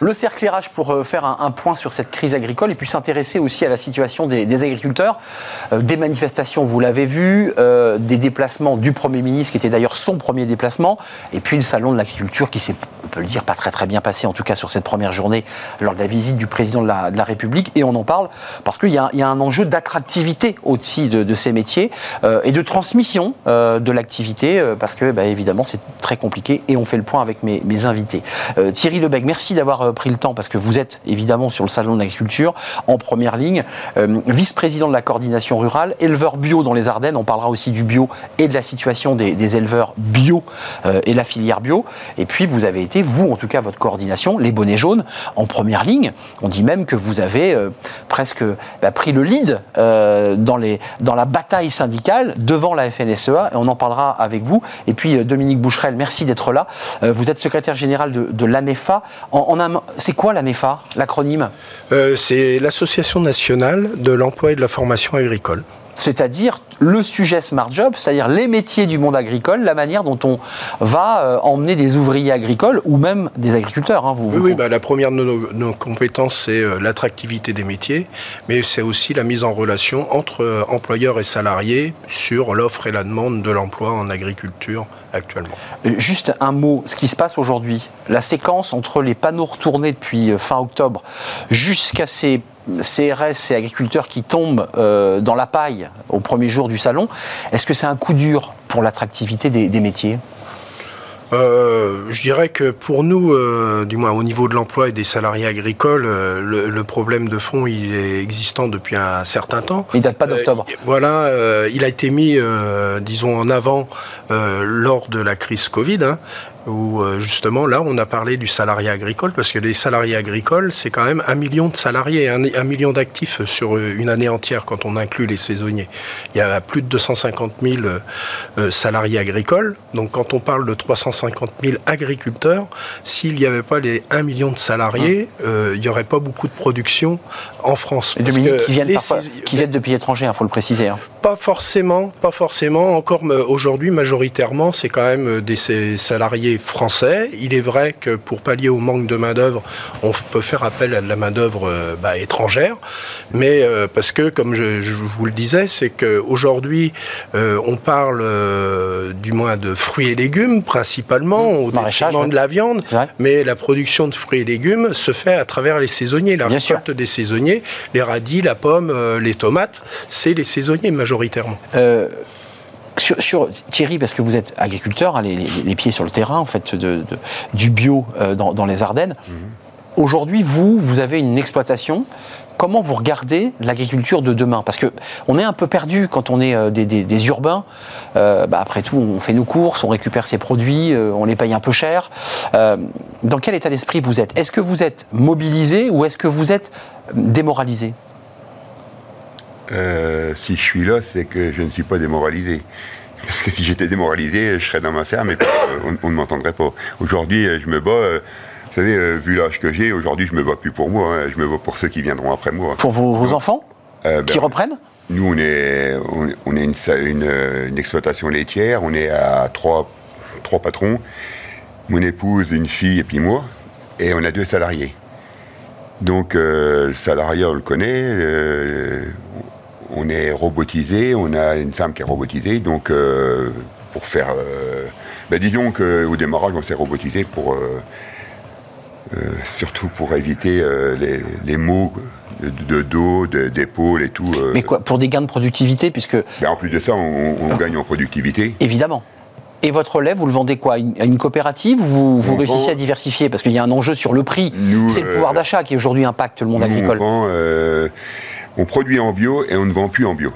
Le cercle pour euh, faire un, point sur cette crise agricole et puis s'intéresser aussi à la situation des, agriculteurs. Euh, des manifestations, vous l'avez vu, euh, des déplacements du Premier ministre, qui était d'ailleurs son premier déplacement, et puis le salon de l'agriculture qui s'est, on peut le dire, pas très très bien passé, en tout cas sur cette première journée, lors de la visite du président de la, République. Et on en parle parce qu'il y, a un enjeu d'attractivité au-dessus de, ces métiers et de transmission de l'activité, parce que bah, évidemment c'est très compliqué et on fait le point avec mes, invités. Thierry Lebec, merci d'avoir euh, pris le temps parce que vous êtes évidemment sur le salon de l'agriculture en première ligne, euh, vice-président de la coordination rurale, éleveur bio dans les Ardennes. On parlera aussi du bio et de la situation des, éleveurs bio euh, et la filière bio. Et puis vous avez été, vous en tout cas, votre coordination, les bonnets jaunes, en première ligne. On dit même que vous avez presque bah, pris le lead dans, les, dans la bataille syndicale devant la FNSEA. Et on en parlera avec vous. Et puis Dominique Boucherel, merci d'être là. vous êtes secrétaire général de, l'ANEFA. C'est quoi la NEFA, l'acronyme? Euh, C'est l'Association nationale de l'emploi et de la formation agricole. C'est-à-dire le sujet Smart Job, c'est-à-dire les métiers du monde agricole, la manière dont on va euh, emmener des ouvriers agricoles ou même des agriculteurs. Hein, vous, oui, bah, la première de nos, compétences, c'est euh, l'attractivité des métiers, mais c'est aussi la mise en relation entre employeurs et salariés sur l'offre et la demande de l'emploi en agriculture actuellement. Euh, juste un mot, ce qui se passe aujourd'hui, la séquence entre les panneaux retournés depuis euh, fin octobre jusqu'à ces CRS et agriculteurs qui tombent euh, dans la paille au premier jour du salon, est-ce que c'est un coup dur pour l'attractivité des métiers? Euh, je dirais que pour nous, euh, du moins au niveau de l'emploi et des salariés agricoles, euh, le, problème de fond, il est existant depuis un certain temps. Il date pas d'octobre. voilà, il a été mis, disons, en avant lors de la crise Covid. Hein, où euh, justement là on a parlé du salarié agricole parce que les salariés agricoles c'est quand même un million de salariés, un, million d'actifs sur euh, une année entière quand on inclut les saisonniers. Il y a plus de 250 000 euh, salariés agricoles, donc quand on parle de 350 000 agriculteurs, s'il n'y avait pas les 1 million de salariés, hum. il n'y aurait pas beaucoup de production en France. Et Dominique, qui viennent, qui viennent de pays étrangers, il hein, faut le préciser. Hein. Pas forcément, pas forcément. Encore aujourd'hui, majoritairement, c'est quand même des salariés français. Il est vrai que pour pallier au manque de main-d'œuvre, on peut faire appel à de la main-d'œuvre euh, bah, étrangère. Mais euh, parce que, comme je, vous le disais, c'est qu'aujourd'hui, euh, on parle du moins de fruits et légumes principalement, mmh. au détriment de la viande. Mais la production de fruits et légumes se fait à travers les saisonniers. La récolte des saisonniers, les radis, la pomme, les tomates, c'est les saisonniers majoritairement. Sur, Thierry, parce que vous êtes agriculteur, hein, les, pieds sur le terrain, en fait, de, du bio euh, dans, les Ardennes. Mhm. Aujourd'hui, vous, vous avez une exploitation. Comment vous regardez l'agriculture de demain? Parce que on est un peu perdu quand on est euh, des, urbains. Euh, bah, après tout, on fait nos courses, on récupère ses produits, on les paye un peu cher. dans quel état d'esprit vous êtes? Est-ce que vous êtes mobilisé ou est-ce que vous êtes démoralisé? Euh, si je suis là, c'est que je ne suis pas démoralisé. Parce que si j'étais démoralisé, je serais dans ma ferme et euh, on, ne m'entendrait pas. Aujourd'hui, euh, je me bats. vous savez, vu l'âge que j'ai, aujourd'hui, je me bats plus pour moi. Hein. je me bats pour ceux qui viendront après moi. Pour vos, enfants ben, qui reprennent Nous, on est, on, est une, une, exploitation laitière. On est à trois, trois patrons. Mon épouse, une fille et puis moi. Et on a deux salariés. Donc, le salariat, on le connaît on est robotisé, on a une femme qui est robotisée, donc euh, pour faire. Euh, ben, disons qu'au démarrage, on s'est robotisé pour. Euh, surtout pour éviter les, les, maux de, dos, d'épaule et tout. Mais quoi Pour des gains de productivité, puisque. Ben, en plus de ça, on, gagne en productivité. Évidemment. Et votre relais, vous le vendez quoi À une coopérative ou vous, réussissez à diversifier? Parce qu'il y a un enjeu sur le prix. C'est le pouvoir d'achat qui aujourd'hui impacte le monde agricole. On produit en bio et on ne vend plus en bio.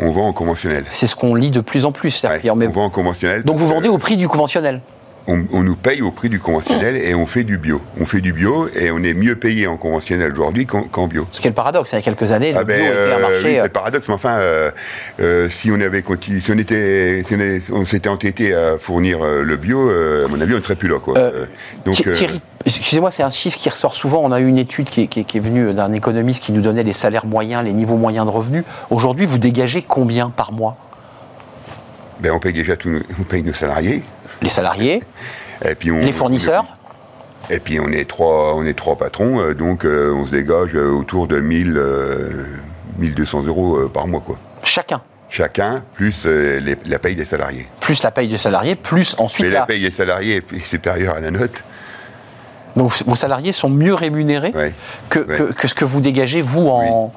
On vend en conventionnel. C'est ce qu'on lit de plus en plus. on vend en conventionnel. Donc, vous vendez au prix du conventionnel on, nous paye au prix du conventionnel et on fait du bio. On fait du bio et on est mieux payé en conventionnel aujourd'hui qu'en bio. Ce qui est le paradoxe. Il y a quelques années, le ah bio ben, était un marché. Oui, c'est le paradoxe, mais enfin, euh, euh, si on avait continué, si on était, on, s'était entêté à fournir euh, le bio, à mon avis, on ne serait plus là. Quoi. donc, Thierry, excusez-moi, c'est un chiffre qui ressort souvent. On a eu une étude qui est, venue d'un économiste qui nous donnait les salaires moyens, les niveaux moyens de revenus. Aujourd'hui, vous dégagez combien par mois? Ben, on paye déjà tous on paye nos salariés. Les salariés. Et puis les fournisseurs. Et puis on est trois, on est trois patrons, euh, donc euh, on se dégage euh, autour de 1000, euh, 1200 euros par mois, quoi. Chacun. Chacun, plus les- la paye des salariés. Plus la paye des salariés, plus ensuite Mais la... la paye des salariés est supérieure à la note. Donc vos salariés sont mieux rémunérés Ouais. que, Ouais. que- que ce que vous dégagez, vous, en...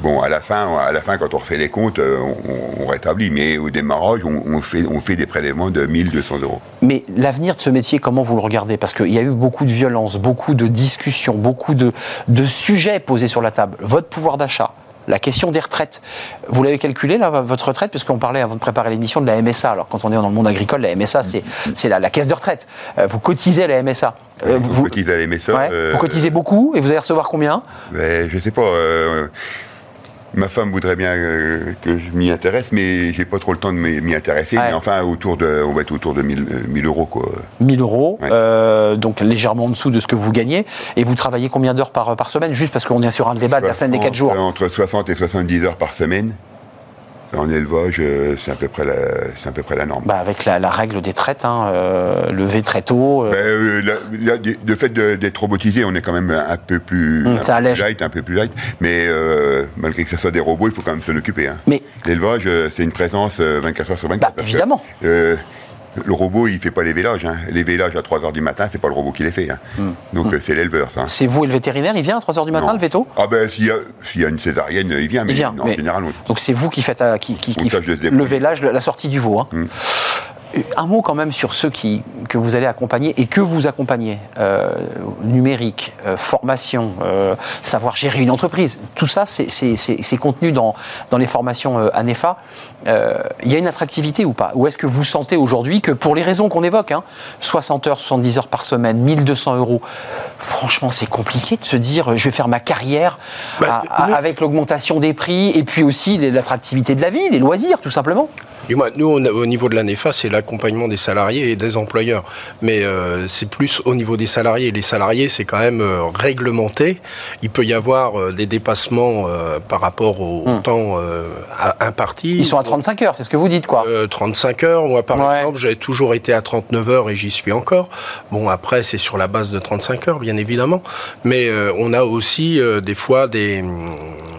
Bon, à la fin, à la fin, quand on refait les comptes, euh, on, on rétablit. Mais au démarrage, on, on fait, on fait des prélèvements de 1200 euros. Mais l'avenir de ce métier, comment vous le regardez? Parce qu'il y a eu beaucoup de violence, beaucoup de discussions, beaucoup de, de sujets posés sur la table. Votre pouvoir d'achat, la question des retraites. Vous l'avez calculé, là, votre retraite? Parce qu'on parlait avant de préparer l'émission de la MSA. Alors, quand on est dans le monde agricole, la MSA, c'est la, la caisse de retraite. Euh, vous cotisez à la MSA. Euh, Vous cotisez à la MSA, ouais, euh, vous cotisez beaucoup et vous allez recevoir combien? Ben, je sais pas. euh, ma femme voudrait bien euh, que je m'y intéresse, mais j'ai pas trop le temps de m'y intéresser. Ouais. Mais enfin, autour de, on va être autour de 1000, euh, 1000 euros, quoi. 1000 euros, Ouais. euh, donc légèrement en dessous de ce que vous gagnez. Et vous travaillez combien d'heures par, par semaine? Juste parce qu'on est sur un débat de la semaine des 4 jours. 60, Entre 60 et 70 heures par semaine. En élevage, euh, c'est à peu près la, c'est à peu près la norme. Bah, avec la, la règle des traites, hein, euh, lever très tôt. euh, Ben, euh, la- la- de fait de- d'être robotisé, on est quand même un peu plus, un ça peu plus allège. light, un peu plus light. Mais euh, malgré que ce soit des robots, il faut quand même s'en occuper. hein. Mais L'élevage, c'est une présence euh, 24 heures sur 24. Bah, que, évidemment. Le robot, il fait pas les vélages. hein. Les vélages à 3 heures du matin, c'est pas le robot qui les fait. hein. Hum. Donc euh, c'est l'éleveur, ça. c'est vous et le vétérinaire, il vient à 3h du matin, Non. le veto? Ah ben s'il y, a- s'il y a une césarienne, il vient, mais Il vient. en mais- général, on- Donc c'est vous qui faites euh, qui, qui, qui le vélage, la sortie du veau. hein. Un mot quand même sur ceux qui, que vous allez accompagner et que vous accompagnez. Euh, numérique, euh, formation, euh, savoir gérer une entreprise. Tout ça, c'est- contenu dans, dans les formations ANEFA. Il y a une attractivité ou pas? Ou est-ce que vous sentez aujourd'hui que pour les raisons qu'on évoque, hein, 60 heures, 70 heures par semaine, 1200 euros, franchement c'est compliqué de se dire je vais faire ma carrière Bah, à- à- nous- avec l'augmentation des prix et puis aussi l'attractivité de la vie, les loisirs tout simplement Nous, on a- au niveau de la NEFA, c'est l'accompagnement des salariés et des employeurs. Mais euh, c'est plus au niveau des salariés. Les salariés, c'est quand même euh, réglementé. Il peut y avoir euh, des dépassements euh, par rapport au, au temps euh, imparti. Hmm. Ils sont à 35 heures, c'est ce que vous dites quoi Euh, 35 heures. Moi, par Ouais. exemple, j'ai toujours été à 39 heures et j'y suis encore. Bon, après, c'est sur la base de 35 heures, bien évidemment. Mais euh, on a aussi euh, des fois des,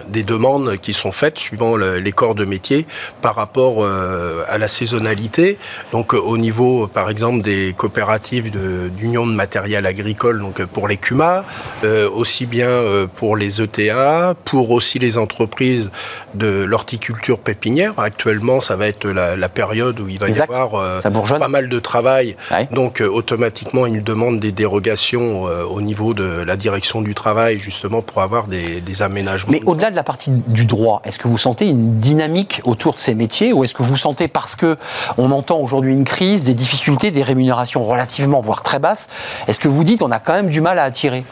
des demandes qui sont faites suivant le- les corps de métier par rapport euh, à la saisonnalité. Donc, euh, au niveau, par exemple, des coopératives d'union de, matériel agricole, donc pour les CUMA, euh, aussi bien pour les ETA, pour aussi les entreprises de l'horticulture pépinière. Actuellement, ça va être la, la période où il va Exact. y avoir pas mal de travail. Ouais. Donc, automatiquement, ils demandent des dérogations au niveau de la direction du travail, justement, pour avoir des, des aménagements. Mais au-delà de la partie du droit, est-ce que vous sentez une dynamique autour de ces métiers ou est-ce que vous sentez parce que on entend aujourd'hui une crise, des difficultés, des rémunérations relativement voire très basses, est-ce que vous dites on a quand même du mal à attirer?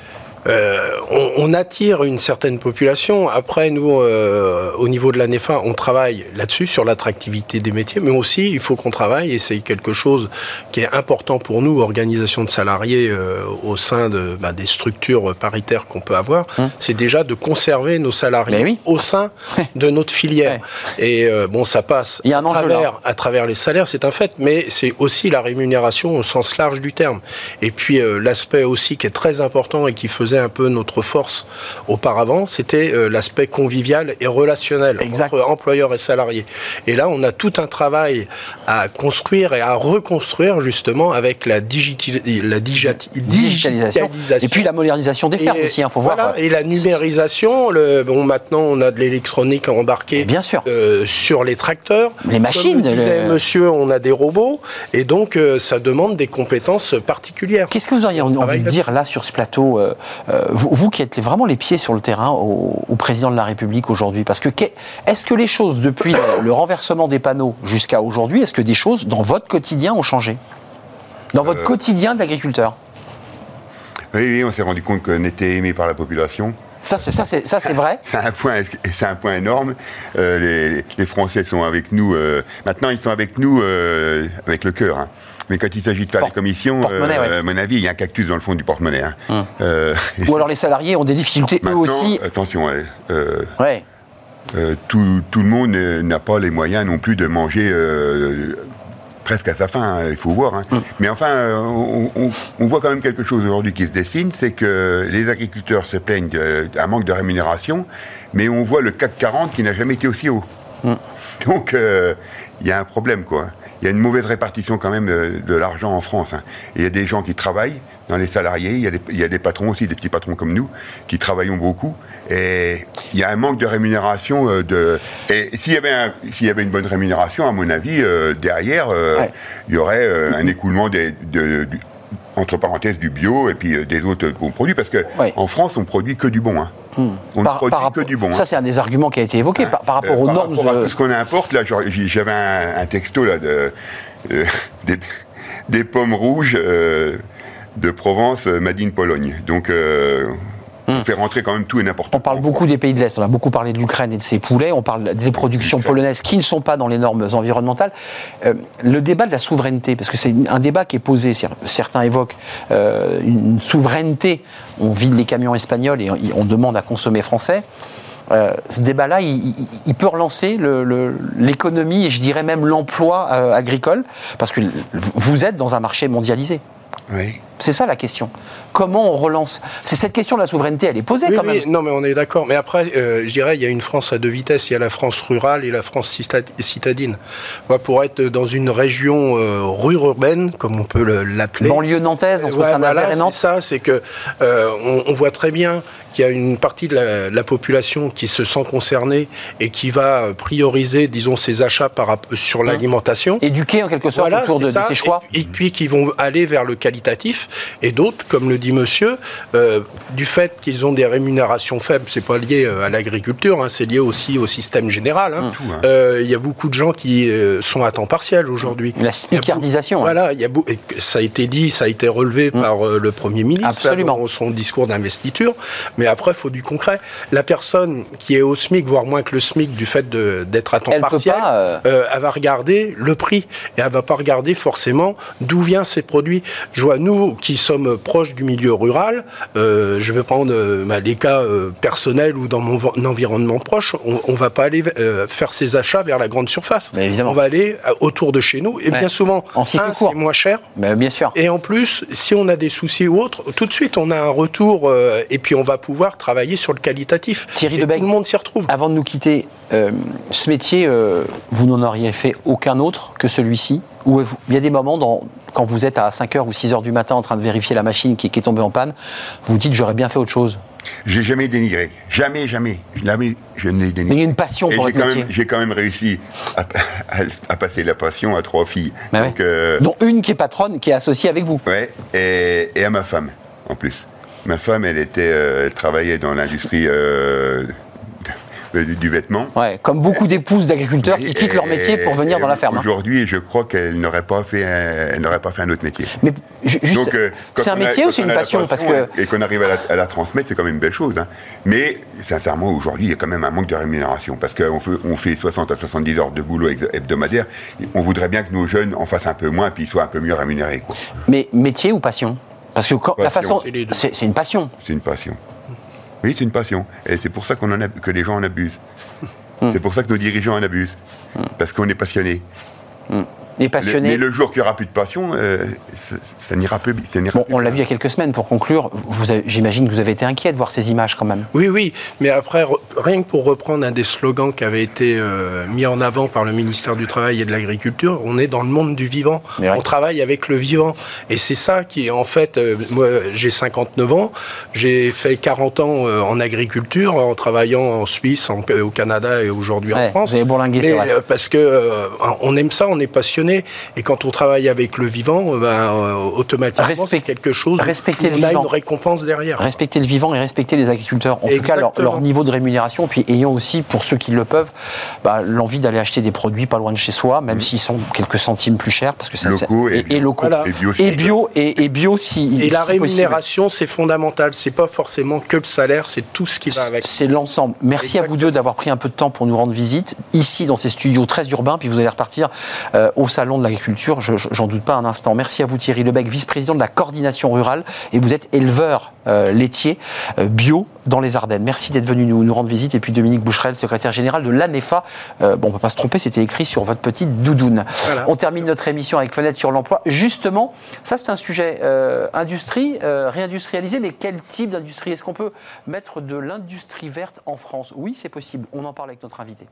Euh, on, on attire une certaine population. Après, nous, euh, au niveau de la NEFA, on travaille là-dessus, sur l'attractivité des métiers, mais aussi, il faut qu'on travaille, et c'est quelque chose qui est important pour nous, organisation de salariés euh, au sein de, bah, des structures paritaires qu'on peut avoir, c'est déjà de conserver nos salariés oui. au sein de notre filière. Et bon, ça passe Il y a un à, travers, à travers les salaires, c'est un fait, mais c'est aussi la rémunération au sens large du terme. Et puis l'aspect aussi qui est très important et qui faisait un peu notre force auparavant, c'était euh, l'aspect convivial et relationnel Exact. entre employeurs et salariés. Et là, on a tout un travail à construire et à reconstruire justement avec la, digitalisation et puis la modernisation des fermes et, aussi, il faut voilà, voir. Et la numérisation, le, bon, maintenant on a de l'électronique embarquée bien sûr. euh, sur les tracteurs. Les machines, Comme disait le- monsieur, on a des robots, et donc euh, ça demande des compétences particulières. Qu'est-ce que vous auriez envie de dire là sur ce plateau, euh, vous, vous qui êtes vraiment les pieds sur le terrain au, au président de la République aujourd'hui Parce que est-ce que les choses depuis le, le renversement des panneaux jusqu'à aujourd'hui, est-ce que des choses dans votre quotidien ont changé? Dans votre Euh, quotidien d'agriculteur? Oui, oui, on s'est rendu compte qu'on était aimé par la population. Ça, c'est ça, c'est ça, c'est vrai? C'est un point, c'est un point énorme. Euh, les, les Français sont avec nous. euh, maintenant, ils sont avec nous euh, avec le cœur. hein. Mais quand il s'agit de faire Porte- les commissions, ouais. à mon avis, il y a un cactus dans le fond du porte-monnaie. hein. Euh, Ou alors les salariés ont des difficultés eux aussi. attention, ouais, euh, Ouais. euh, tout, tout le monde euh, n'a pas les moyens non plus de manger euh, presque à sa fin, hein, il faut voir. hein. Mais enfin, euh, on, on- on voit quand même quelque chose aujourd'hui qui se dessine, c'est que les agriculteurs se plaignent d'un manque de rémunération, mais on voit le CAC 40 qui n'a jamais été aussi haut. Donc, euh, il y a un problème, quoi. Il y a une mauvaise répartition quand même euh, de l'argent en France. hein. Il y a des gens qui travaillent dans les salariés, il y, a des, il y a des patrons aussi, des petits patrons comme nous, qui travaillons beaucoup. Et il y a un manque de rémunération. euh, de... Et s'il y, avait un- s'il y avait une bonne rémunération, à mon avis, euh, derrière, euh, Ouais. il y aurait euh, un écoulement des, de- du- entre parenthèses du bio et puis euh, des autres bons produits. Parce que Ouais. en France, on produit que du bon. hein. On ne produit par que rapport- du bon. Ça, hein. c'est un des arguments qui a été évoqué par, par rapport Euh, aux par normes. rapport à euh, tout ce qu'on importe, là, j'avais un, un texto là de euh, des, des pommes rouges euh, de Provence, in Pologne. Donc, euh, on fait rentrer quand même tout et n'importe quoi. Hmm. On parle beaucoup des pays de l'Est, on a beaucoup parlé de l'Ukraine et de ses poulets, on parle des productions polonaises qui ne sont pas dans les normes environnementales. Euh, le débat de la souveraineté, parce que c'est un débat qui est posé, certains évoquent euh, une souveraineté, on vide les camions espagnols et on, demande à consommer français. Euh, ce débat-là, il, il- il peut relancer l'économie et je dirais même l'emploi euh, agricole, parce que vous êtes dans un marché mondialisé. Oui. C'est ça la question. Comment on relance? C'est cette question de la souveraineté, elle est posée Oui, quand oui, même. non, mais on est d'accord. Mais après, euh, je dirais, il y a une France à deux vitesses. Il y a la France rurale et la France cita- citadine. Moi, pour être dans une région euh, rurbaine, comme on peut le- l'appeler. Banlieue nantaise, entre Ouais, Saint-Nazaire voilà, et c'est Nantes. ça, c'est que euh, on, on voit très bien qu'il y a une partie de la, la population qui se sent concernée et qui va prioriser, disons, ses achats par, sur l'alimentation. Éduquer en quelque sorte Voilà, autour de, c'est de ça. ces choix. Et, et puis qui vont aller vers le qualitatif. Et d'autres, comme le dit monsieur, euh, du fait qu'ils ont des rémunérations faibles, c'est pas lié euh, à l'agriculture, hein, c'est lié aussi au système général. hein. Tout, hein. Euh, Il y a beaucoup de gens qui euh, sont à temps partiel aujourd'hui. La smicardisation, hein. Voilà, y a et ça a été dit, ça a été relevé par euh, le Premier ministre Absolument. dans son discours d'investiture. Mais après, il faut du concret. La personne qui est au SMIC, voire moins que le SMIC, du fait d'être à temps Elle partiel, pas, elle va regarder le prix et elle va pas regarder forcément d'où viennent ces produits. Je vois nous qui sommes proches du milieu rural, euh, je vais prendre euh, bah, les cas euh, personnels ou dans mon environnement proche, on, on va pas aller faire ses achats vers la grande surface. On va aller autour de chez nous et Ouais. bien souvent, c'est moins cher. Mais bien sûr. Et en plus, si on a des soucis ou autres, tout de suite, on a un retour et puis on va pouvoir travailler sur le qualitatif. Thierry et Debecq. Tout le monde s'y retrouve. Avant de nous quitter, ce métier, vous n'en auriez fait aucun autre que celui-ci? Ou vous- il y a des moments, dans, quand vous êtes à 5h ou 6h du matin en train de vérifier la machine qui, qui est tombée en panne, vous vous dites j'aurais bien fait autre chose. J'ai jamais dénigré. Jamais, jamais. Jamais, je n'ai Il y a dénigré. une passion Et pour j'ai votre quand, métier. même, j'ai quand même réussi à, à- à passer la passion à trois filles. Ouais. Donc, euh, Dont une qui est patronne, qui est associée avec vous. ouais, et, et à ma femme, en plus. Ma femme, elle était, euh, elle travaillait dans l'industrie euh, du, du vêtement. Ouais, comme beaucoup d'épouses d'agriculteurs qui quittent leur métier pour venir dans la ferme. Aujourd'hui, je crois qu'elle n'aurait pas fait, un, elle n'aurait pas fait un autre métier. Mais ju- juste, Donc, euh, c'est un a- métier ou c'est une passion? Parce que Et qu'on arrive à la, à la transmettre, c'est quand même une belle chose. hein. Mais, sincèrement, aujourd'hui, il y a quand même un manque de rémunération. Parce qu'on fait, on fait 60 à 70 heures de boulot hebdo- hebdomadaire. On voudrait bien que nos jeunes en fassent un peu moins, puis soient un peu mieux rémunérés. quoi. mais métier ou passion? Parce que quand, la Passion, façon, c'est une passion. C'est une passion. Oui, c'est une passion. Et c'est pour ça qu'on en a, que les gens en abusent. Hmm. C'est pour ça que nos dirigeants en abusent. Parce qu'on est passionné. Et Le- mais le jour qu'il n'y aura plus de passion, euh, ça, ça n'ira plus. Ça n'ira Bon, plus on l'a vu il y a quelques semaines. Pour conclure, vous avez- j'imagine que vous avez été inquiet de voir ces images quand même. Oui, oui, mais après, rien que pour reprendre un des slogans qui avait été euh, mis en avant par le ministère du Travail et de l'Agriculture, on est dans le monde du vivant. Ouais. On travaille avec le vivant. Et c'est ça qui est en fait, euh, moi j'ai 59 ans, j'ai fait 40 ans euh, en agriculture, en travaillant en Suisse, en- au Canada et aujourd'hui Ouais, en France. vous avez bourlingué, c'est Mais, vrai. euh, parce que euh, on aime ça, on est passionné. Et quand on travaille avec le vivant, euh, ben, euh, automatiquement, Respect- c'est quelque chose respecter le on a vivant. une récompense derrière. Respecter le vivant et respecter les agriculteurs. En tout cas, leur, niveau de rémunération, puis ayant aussi, pour ceux qui le peuvent, bah, l'envie d'aller acheter des produits pas loin de chez soi, même s'ils sont quelques centimes plus chers, parce que ça, Locaux et locaux. Voilà. Et bio, Et bio, et, et bio si Et la si rémunération, c'est fondamental. C'est pas forcément que le salaire, c'est tout ce qui va avec. C'est l'ensemble. Merci à vous deux d'avoir pris un peu de temps pour nous rendre visite ici dans ces studios très urbains, puis vous allez repartir euh, au salon de l'agriculture, j'en doute pas un instant. Merci à vous Thierry Lebec, vice-président de la coordination rurale, et vous êtes éleveur euh, laitier euh, bio dans les Ardennes. Merci d'être venu nous, nous, rendre visite. Et puis Dominique Boucherel, secrétaire général de l'AMEFA. Euh, bon, on ne peut pas se tromper, c'était écrit sur votre petite doudoune. On termine notre émission avec Fenêtre sur l'emploi. Justement, ça c'est un sujet industrie, réindustrialisé, mais quel type d'industrie? Est-ce qu'on peut mettre de l'industrie verte en France? Oui, c'est possible. On en parle avec notre invité.